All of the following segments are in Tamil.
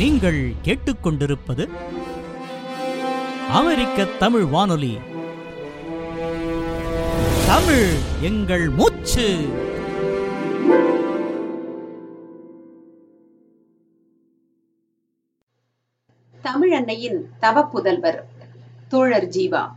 நீங்கள் கேட்டுக்கொண்டிருப்பது அமெரிக்க தமிழ் வானொலி. தமிழ் எங்கள் மூச்சு. தமிழன்னையின் தவப்புதல்வர் தோழர் ஜீவா.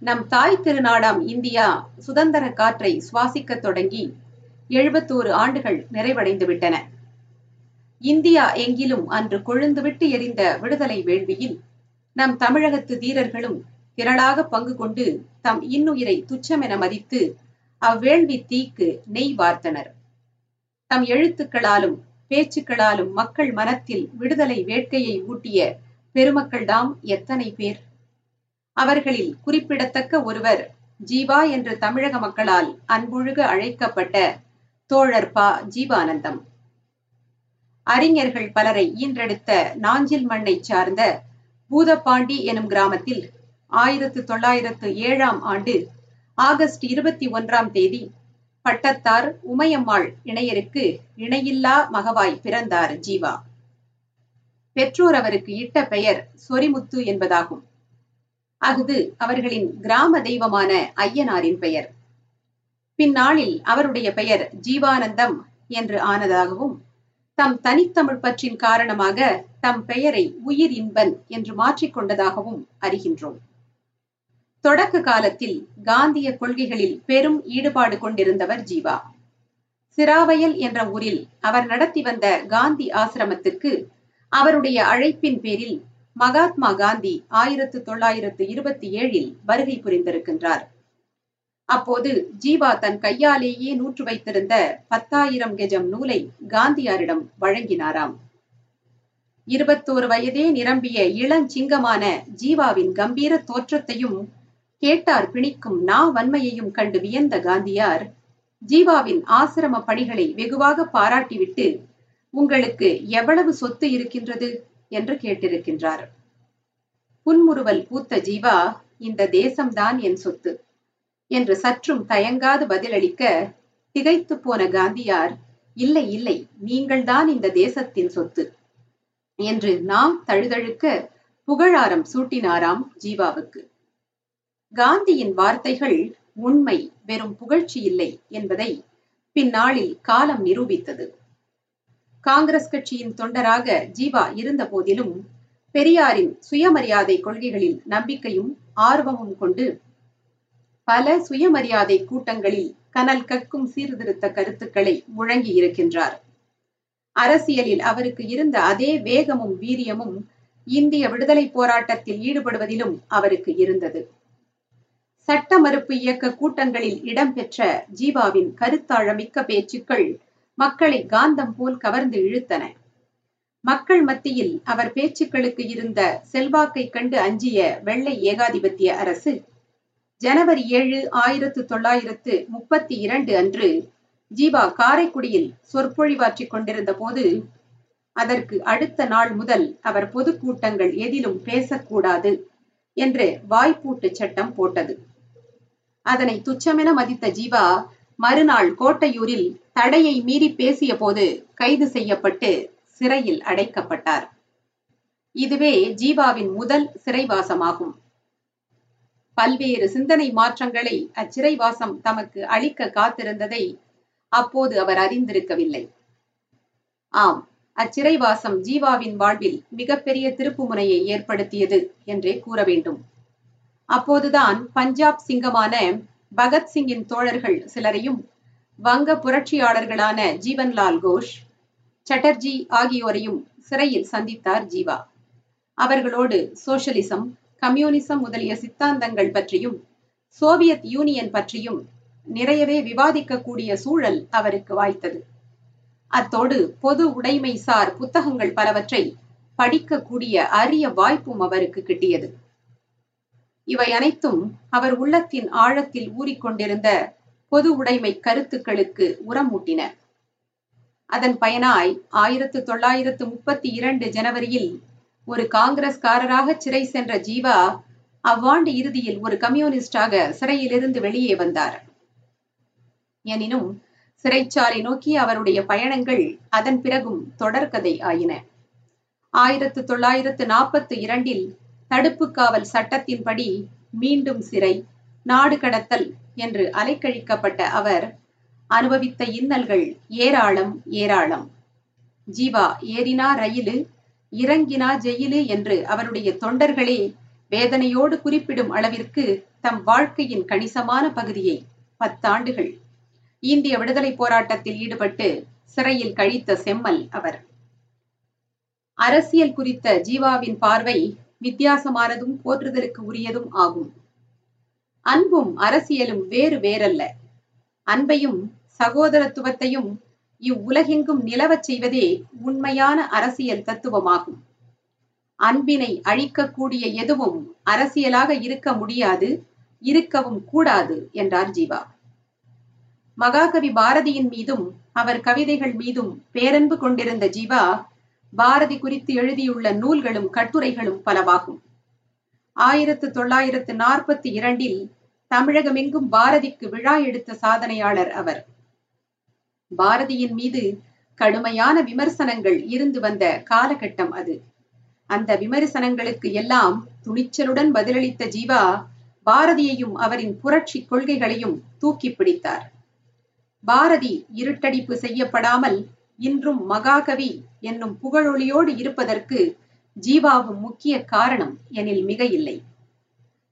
நம் தாய் திருநாடாம் இந்தியா சுதந்திர காற்றை சுவாசிக்கத் தொடங்கி எழுபத்தோரு ஆண்டுகள் நிறைவடைந்து விட்டன இந்தியா எங்கிலும் அன்று கொழுந்துவிட்டு எரிந்த விடுதலை வேள்வியில் நம் தமிழகத்து வீரர்களும் திரளாக பங்கு கொண்டு தம் இன்னுயிரை துச்சமென மதித்து அவ்வேள்வி தீக்கு நெய் வார்த்தனர். தம் எழுத்துக்களாலும் பேச்சுக்களாலும் மக்கள் மனத்தில் விடுதலை வேட்கையை ஊட்டிய பெருமக்கள்தாம் எத்தனை பேர்? அவர்களில் குறிப்பிடத்தக்க ஒருவர் ஜீவா என்று தமிழக மக்களால் அன்பொழுக அழைக்கப்பட்ட தோழர் பா ஜீவானந்தம். அறிஞர்கள் பலரை ஈன்றெடுத்த நாஞ்சில் மண்ணை சார்ந்த பூதப்பாண்டி எனும் கிராமத்தில் ஆயிரத்து தொள்ளாயிரத்து ஏழாம் ஆண்டு ஆகஸ்ட் இருபத்தி ஒன்றாம் தேதி பட்டத்தார் உமையம்மாள் இணையருக்கு இணையில்லா மகவாய் பிறந்தார் ஜீவா. பெற்றோர் அவருக்கு இட்ட பெயர் சொரிமுத்து என்பதாகும். அஃது அவர்களின் கிராம தெய்வமான ஐயனாரின் பெயர். பின்னாளில் அவருடைய பெயர் ஜீவானந்தம் என்று ஆனதாகவும் தம் தனித்தமிழ் பற்றின் காரணமாக தம் பெயரை உயிர் இன்பன் என்று மாற்றிக்கொண்டதாகவும் அறிகின்றோம். தொடக்க காலத்தில் காந்திய கொள்கைகளில் பெரும் ஈடுபாடு கொண்டிருந்தவர் ஜீவா. சிராவயல் என்ற ஊரில் அவர் நடத்தி வந்த காந்தி ஆசிரமத்திற்கு அவருடைய அழைப்பின் பேரில் மகாத்மா காந்தி ஆயிரத்து தொள்ளாயிரத்து இருபத்தி ஏழில் வருகை புரிந்திருக்கின்றார். அப்போது ஜீவா தன் கையாலேயே நூற்று வைத்திருந்த பத்தாயிரம் கெஜம் நூலை காந்தியாரிடம் வழங்கினாராம். இருபத்தோரு வயதே நிரம்பிய இளஞ்சிங்கமான ஜீவாவின் கம்பீர தோற்றத்தையும் கேட்டார் பிணிக்கும் நா வன்மையையும் கண்டு வியந்த காந்தியார் ஜீவாவின் ஆசிரம பணிகளை வெகுவாக பாராட்டிவிட்டு உங்களுக்கு எவ்வளவு சொத்து இருக்கின்றது? என்று கேட்டிருக்கின்றார். புன்முறுவல் பூத்த ஜீவா இந்த தேசம்தான் என் சொத்து. என்று சற்றும் தயங்காது பதிலளிக்க திகைத்து போன காந்தியார் இல்லை இல்லை நீங்கள்தான் இந்த தேசத்தின் சொத்து என்று நாம் தழுதழுக்க புகழாரம் சூட்டினாராம் ஜீவாவுக்கு. காந்தியின் வார்த்தைகள் உண்மை வெறும் புகழ்ச்சி இல்லை என்பதை பின்னாளில் காலம் நிரூபித்தது. காங்கிரஸ் கட்சியின் தொண்டராக ஜீவா இருந்த போதிலும் பெரியாரின் சுயமரியாதை கொள்கைகளில் நம்பிக்கையும் ஆர்வமும் கொண்டு பல சுயமரியாதை கூட்டங்களில் கனல் கக்கும் சீர்திருத்த கருத்துக்களை முழங்கி இருக்கின்றார். அரசியலில் அவருக்கு இருந்த அதே வேகமும் வீரியமும் இந்திய விடுதலை போராட்டத்தில் ஈடுபடுவதிலும் அவருக்கு இருந்தது. சட்ட மறுப்பு இயக்க கூட்டங்களில் இடம்பெற்ற ஜீவாவின் கருத்தாழமிக்க பேச்சுக்கள் மக்களை காந்தம் போல் கவர்ந்து இழுத்தன. மக்கள் மத்தியில் அவர் பேச்சுக்களுக்கு இருந்த செல்வாக்கை கண்டு அஞ்சிய வெள்ளை ஏகாதிபத்திய அரசு ஜனவரி ஏழு ஆயிரத்து தொள்ளாயிரத்து முப்பத்தி இரண்டு அன்று ஜீவா காரைக்குடியில் சொற்பொழிவாற்றிக் கொண்டிருந்த போது அதற்கு அடுத்த நாள் முதல் அவர் பொதுக்கூட்டங்கள் எதிலும் பேசக்கூடாது என்று வாய்ப்பூட்டு சட்டம் போட்டது. அதனை துச்சமென மதித்த ஜீவா மறுநாள் கோட்டையூரில் தடையை மீறி பேசிய போது கைது செய்யப்பட்டு சிறையில் அடைக்கப்பட்டார். இதுவே ஜீவாவின் முதல் சிறைவாசமாகும். பல்வேறு சிந்தனை மாற்றங்களை அச்சிறைவாசம் தமக்கு அளிக்க காத்திருந்ததை அப்போது அவர் அறிந்திருக்கவில்லை. ஆம் அச்சிறைவாசம் ஜீவாவின் வாழ்வில் மிகப்பெரிய திருப்புமுனையை ஏற்படுத்தியது என்றே கூற வேண்டும். அப்போதுதான் பஞ்சாப் சிங்கமான பகத்சிங்கின் தோழர்கள் சிலரையும் வங்க புரட்சியாளர்களான ஜீவன்லால் கோஷ் சட்டர்ஜி ஆகியோரையும் சிறையில் சந்தித்தார் ஜீவா. அவர்களோடு சோஷலிசம் கம்யூனிசம் முதலிய சித்தாந்தங்கள் பற்றியும் சோவியத் யூனியன் பற்றியும் நிறையவே விவாதிக்கக்கூடிய சூழல் அவருக்கு வாய்த்தது. அத்தோடு பொது உடைமை சார் புத்தகங்கள் பலவற்றை படிக்கக்கூடிய அரிய வாய்ப்பும் அவருக்கு கிட்டியது. இவை அனைத்தும் அவர் உள்ளத்தின் ஆழத்தில் ஊறிக்கொண்டிருந்த பொது உடைமை கருத்துக்களுக்கு உரமூட்டின. அதன் பயனாய் ஆயிரத்து தொள்ளாயிரத்து முப்பத்தி இரண்டு ஜனவரியில் ஒரு காங்கிரஸ்காரராக சிறை சென்ற ஜீவா அவ்வாண்டு இறுதியில் ஒரு கம்யூனிஸ்டாக சிறையிலிருந்து வெளியே வந்தார். எனினும் சிறைச்சாலை நோக்கி அவருடைய பயணங்கள் அதன் பிறகும் தொடர்கதை ஆயின. ஆயிரத்து தொள்ளாயிரத்து நாற்பத்தி இரண்டில் தடுப்பு காவல் சட்டத்தின்படி மீண்டும் சிறை நாடு கடத்தல் என்று அலைக்கழிக்கப்பட்ட அவர் அனுபவித்த இன்னல்கள் ஏராளம் ஏராளம். ஜீவா ஏறினா ரயிலு இறங்கினா ஜெயிலு என்று அவருடைய தொண்டர்களே வேதனையோடு குறிப்பிடும் அளவிற்கு தம் வாழ்க்கையின் கணிசமான பகுதியை பத்தாண்டுகள் இந்திய விடுதலை போராட்டத்தில் ஈடுபட்டு சிறையில் கழித்த செம்மல் அவர். அரசியல் குறித்த ஜீவாவின் பார்வை வித்தியாசமானதும் போற்றுதலுக்கு உரியதும் ஆகும். அன்பும் அரசியலும் வேறு வேறல்ல. அன்பையும் சகோதரத்துவத்தையும் இவ்வுலகெங்கும் நிலவச் செய்வதே உண்மையான அரசியல் தத்துவமாகும். அன்பினை அழிக்கக்கூடிய எதுவும் அரசியலாக இருக்க முடியாது இருக்கவும் கூடாது என்றார் ஜீவா. மகாகவி பாரதியின் மீதும் அவர் கவிதைகள் மீதும் பேரன்பு கொண்டிருந்த ஜீவா பாரதி குறித்து எழுதியுள்ள நூல்களும் கட்டுரைகளும் பலவாகும். ஆயிரத்து தொள்ளாயிரத்து நாற்பத்தி இரண்டில் தமிழகமெங்கும் பாரதிக்கு விழா எடுத்த சாதனையாளர் அவர். பாரதியின் மீது கடுமையான விமர்சனங்கள் இருந்து வந்த காலகட்டம் அது. அந்த விமர்சனங்களுக்கு எல்லாம் துணிச்சலுடன் பதிலளித்த ஜீவா பாரதியையும் அவரின் புரட்சி கொள்கைகளையும் தூக்கி பிடித்தார். பாரதி இருட்டடிப்பு செய்யப்படாமல் இன்றும் மகாகவி என்னும் புகழொளியோடு இருப்பதற்கு ஜீவாவும் முக்கிய காரணம் எனில் மிக இல்லை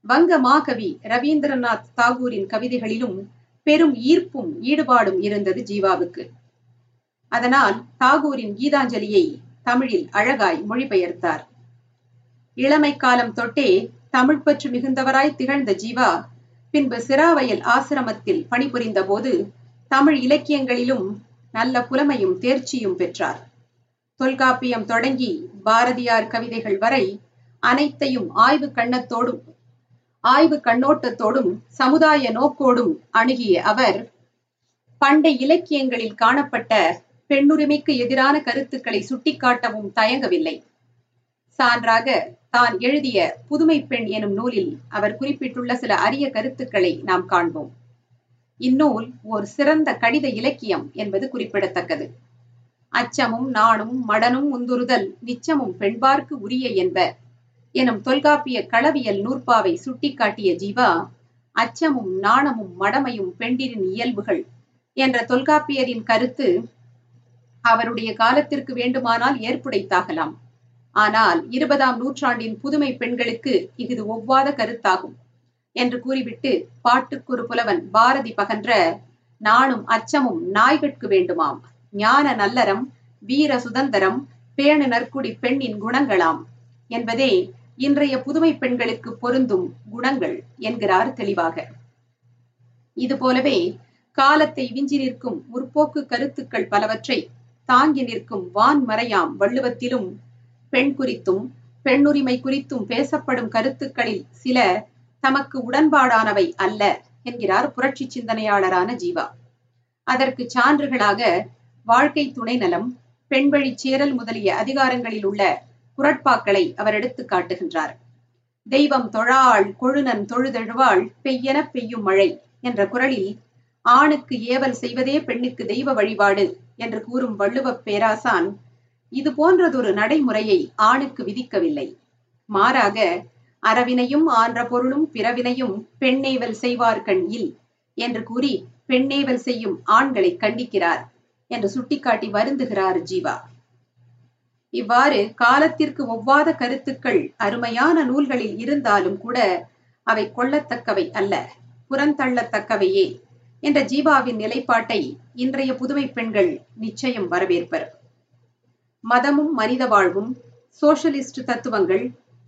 வங்க மாகவி ரவீந்திரநாத் தாகூரின் கவிதைகளிலும் பெரும் ஈர்ப்பும் ஈடுபாடும் இருந்தது ஜீவாவுக்கு. அதனால் தாகூரின் கீதாஞ்சலியை தமிழில் அழகாய் மொழிபெயர்த்தார். இளமை காலம் தொட்டே தமிழ் பற்று மிகுந்தவராய் திகழ்ந்த ஜீவா பின்பு சிராவயல் ஆசிரமத்தில் பணிபுரிந்த போது தமிழ் இலக்கியங்களிலும் நல்ல புலமையும் தேர்ச்சியும் பெற்றார். தொல்காப்பியம் தொடங்கி பாரதியார் கவிதைகள் வரை அனைத்தையும் ஆய்வு கண்ணத்தோடும் ஆய்வு கண்ணோட்டத்தோடும் சமுதாய நோக்கோடும் அணுகிய அவர் பண்டை இலக்கியங்களில் காணப்பட்ட பெண்ணுரிமைக்கு எதிரான கருத்துக்களை சுட்டிக்காட்டவும் தயங்கவில்லை. சான்றாக தான் எழுதிய புதுமை பெண் எனும் நூலில் அவர் குறிப்பிட்டுள்ள சில அரிய கருத்துக்களை நாம் காண்போம். இந்நூல் ஓர் சிறந்த கடித இலக்கியம் என்பது குறிப்பிடத்தக்கது. அச்சமும் நாணும் மடனும் உந்துறுதல் நிச்சமும் பெண்பார்க்கு உரிய என்ப எனும் தொல்காப்பிய களவியல் நூற்பாவை சுட்டிக்காட்டிய ஜீவா அச்சமும் நாணமும் மடமையும் பெண்டிரின் இயல்புகள் என்ற தொல்காப்பியரின் கருத்து அவருடைய காலத்திற்கு வேண்டுமானால் ஏற்புடைத்தாகலாம். ஆனால் இருபதாம் நூற்றாண்டின் புதுமை பெண்களுக்கு இது ஒவ்வாத கருத்தாகும் என்று கூறிவிட்டு பாட்டுக்குரு புலவன் பாரதி பகன்ற நானும் அச்சமும் நாய்கட்கு வேண்டுமாம். ஞான நல்லறம் வீர சுதந்திரம் பேணு நற்குடி பெண்ணின் குணங்களாம் என்பதே இன்றைய புதுமை பெண்களுக்கு பொருந்தும் குணங்கள் என்கிறார் தெளிவாக. இது போலவே காலத்தை விஞ்சி நிற்கும் முற்போக்கு கருத்துக்கள் பலவற்றை தாங்கி நிற்கும் வான்மறையாம் வள்ளுவத்திலும் பெண் குறித்தும் பெண்ணுரிமை குறித்தும் பேசப்படும் கருத்துக்களில் சில தமக்கு உடன்பாடானவை அல்ல என்கிறார் புரட்சி சிந்தனையாளரான ஜீவா. அதற்கு சான்றுகளாக வாழ்க்கை துணை நலம் பெண்வழி சேரல் முதலிய அதிகாரங்களில் உள்ள குரட்பாக்களை அவர் எடுத்து காட்டுகின்றார். தெய்வம் தொழாள் கொழுநன் தொழுதெழுவாள் பெய்யென பெய்யும் மழை என்ற குரலில் ஆணுக்கு ஏவல் செய்வதே பெண்ணுக்கு தெய்வ வழிபாடு என்று கூறும் வள்ளுவ பேராசான் இது போன்றதொரு நடைமுறையை ஆணுக்கு விதிக்கவில்லை. மாறாக அறவினையும் ஆன்ற பொருளும் பிறவினையும் பெண்ணேவல் செய்வார் கண்ணில் என்று கூறி பெண்ணேவல் செய்யும் ஆண்களை கண்டிக்கிறார் என்று சுட்டிக்காட்டி வருந்துகிறார் ஜீவா. இவ்வாறு காலத்திற்கு ஒவ்வாத கருத்துக்கள் அருமையான நூல்களில் இருந்தாலும் கூட அவை கொள்ளத்தக்கவை அல்ல புறந்தள்ளத்தக்கவையே என்ற ஜீவாவின் நிலைப்பாட்டை இன்றைய புதுமை பெண்கள் நிச்சயம் வரவேற்பர். மதமும் மனித வாழ்வும் சோசியலிஸ்ட் தத்துவங்கள்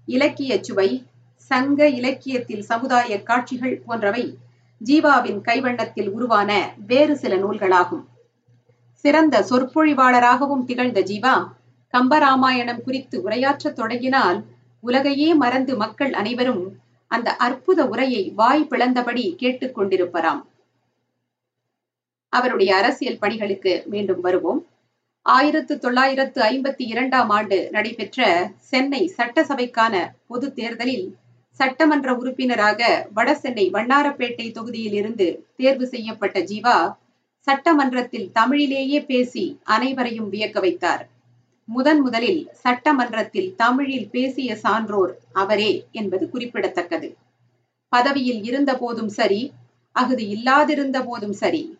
இலக்கிய சுவை சங்க இலக்கியத்தில் சமுதாய காட்சிகள் போன்றவை ஜீவாவின் கைவண்ணத்தில் உருவான வேறு சில நூல்களாகும். சிறந்த சொற்பொழிவாளராகவும் திகழ்ந்த ஜீவா கம்பராமாயணம் குறித்து உரையாற்றத் தொடங்கினால் உலகையே மறந்து மக்கள் அனைவரும் அந்த அற்புத உரையை வாய் பிளந்தபடி கேட்டுக்கொண்டிருப்பராம் அவருடைய அரசியல் பணிகளுக்கு மீண்டும் வருவோம். ஆயிரத்து தொள்ளாயிரத்து ஐம்பத்தி இரண்டாம் ஆண்டு நடைபெற்ற சென்னை சட்டசபைக்கான பொது தேர்தலில் சட்டமன்ற உறுப்பினராக வடசென்னை வண்ணாரப்பேட்டை தொகுதியில் இருந்து தேர்வு செய்யப்பட்ட ஜீவா சட்டமன்றத்தில் தமிழிலேயே பேசி அனைவரையும் வியக்க வைத்தார். முதன் முதலில் சட்டமன்றத்தில் தமிழில் பேசிய சான்றோர் அவரே என்பது குறிப்பிடத்தக்கது. பதவியில் இருந்த போதும் சரி அகுதி இல்லாதிருந்த போதும் சரி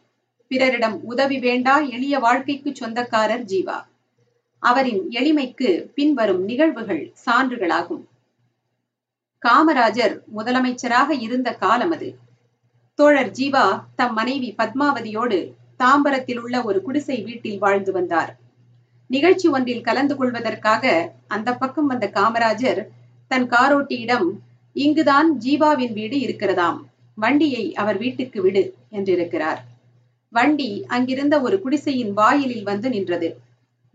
பிறரிடம் உதவி வேண்டா எளிய வாழ்க்கைக்கு சொந்தக்காரர் ஜீவா. அவரின் எளிமைக்கு பின்வரும் நிகழ்வுகள் சான்றுகளாகும். காமராஜர் முதலமைச்சராக இருந்த காலம் அது. தோழர் ஜீவா தம் மனைவி பத்மாவதியோடு தாம்பரத்தில் உள்ள ஒரு குடிசை வீட்டில் வாழ்ந்து வந்தார். நிகழ்ச்சி ஒன்றில் கலந்து கொள்வதற்காக அந்த பக்கம் வந்த காமராஜர் தன் காரோட்டியிடம் இங்குதான் ஜீவாவின் வீடு இருக்கிறதாம். வண்டியை அவர் வீட்டுக்கு விடு என்றிருக்கிறார். வண்டி அங்கிருந்த ஒரு குடிசையின் வாயிலில் வந்து நின்றது.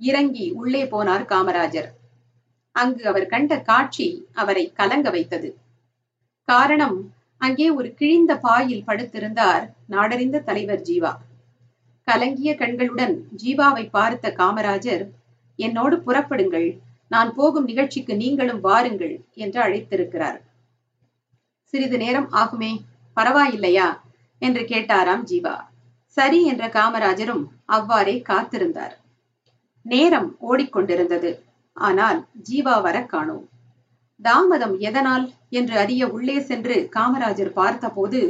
இறங்கி உள்ளே போனார் காமராஜர். அங்கு அவர் கண்ட காட்சி அவரை கலங்க வைத்தது. காரணம் அங்கே ஒரு கிழிந்த பாயில் படுத்திருந்தார் நாடறிந்த தலைவர் ஜீவா. கலங்கிய கண்களுடன் ஜீவாவை பார்த்த காமராஜர் என்னோடு புறப்படுங்கள். நான் போகும் நிகழ்ச்சிக்கு நீங்களும் வாருங்கள் என்று அழைத்திருக்கிறார். சிறிது நேரம் ஆகுமே. பரவாயில்லையா? என்று கேட்டாராம் ஜீவா. சரி என்ற காமராஜரும் அவ்வாறே காத்திருந்தார். நேரம் ஓடிக்கொண்டிருந்தது. ஆனால் ஜீவா வர காணோம். தாமதம் எதனால்? என்று அறிய உள்ளே சென்று காமராஜர் பார்த்தபோது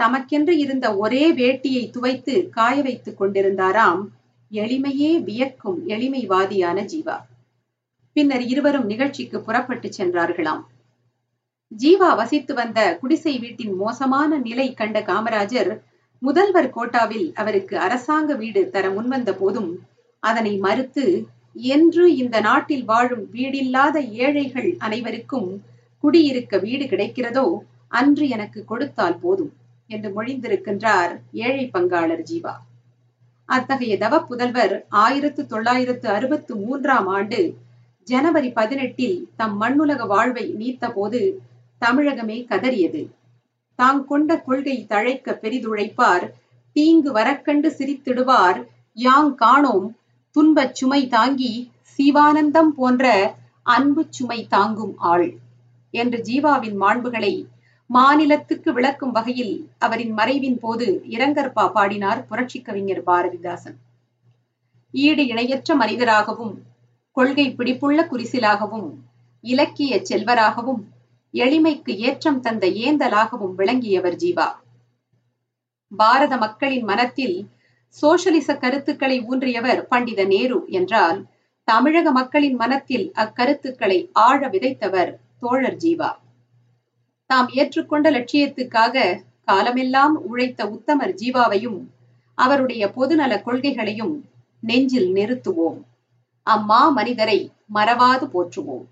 தமக்கென்று இருந்த ஒரே வேட்டியை துவைத்து காய வைத்துக் கொண்டிருந்தாராம். எளிமையே வியக்கும் எளிமைவாதியான ஜீவா. பின்னர் இருவரும் நிகழ்ச்சிக்கு புறப்பட்டு சென்றார்களாம். ஜீவா வசித்து வந்த குடிசை வீட்டின் மோசமான நிலை கண்ட காமராஜர் முதல்வர் கோட்டாவில் அவருக்கு அரசாங்க வீடு தர முன்வந்த போதும் அதனை மறுத்து என்று இந்த நாட்டில் வாழும் வீடில்லாத ஏழைகள் அனைவருக்கும் குடியிருக்க வீடு கிடைக்கிறதோ அன்று எனக்கு கொடுத்தால் போதும். என்று மொழிந்திருக்கின்றார் ஏழை பங்காளர் ஜீவா. அத்தகைய தவ புதல்வர் ஆயிரத்து தொள்ளாயிரத்து அறுபத்து மூன்றாம் ஆண்டு ஜனவரி பதினெட்டில் தம் மண்ணுலக வாழ்வை நீத்த போது தமிழகமே கதறியது. தாங் கொண்ட கொள்கை தழைக்க பெரிதுழைப்பார் தீங்கு வரக்கண்டு சிரித்திடுவார் யாங் காணோம் துன்பச் சுமை தாங்கி சிவானந்தம் போன்ற அன்பு சுமை தாங்கும் ஆள் என்று ஜீவாவின் மாண்புகளை மாநிலத்துக்கு விளக்கும் வகையில் அவரின் மறைவின் போது இரங்கற்பா பாடினார் புரட்சி கவிஞர் பாரதிதாசன். ஈடு இணையற்ற மனிதராகவும் கொள்கை பிடிப்புள்ள குறிசிலாகவும் இலக்கிய செல்வராகவும் எளிமைக்கு ஏற்றம் தந்த ஏந்தலாகவும் விளங்கியவர் ஜீவா. பாரத மக்களின் மனத்தில் சோசலிச கருத்துக்களை ஊன்றியவர் பண்டித நேரு என்றால் தமிழக மக்களின் மனத்தில் அக்கருத்துக்களை ஆழ விதைத்தவர் தோழர் ஜீவா. தாம் ஏற்றுக்கொண்ட லட்சியத்துக்காக காலமெல்லாம் உழைத்த உத்தமர் ஜீவாவையும் அவருடைய பொதுநல கொள்கைகளையும் நெஞ்சில் நிறுத்துவோம். அம்மா மனிதரை மறவாது போற்றுவோம்.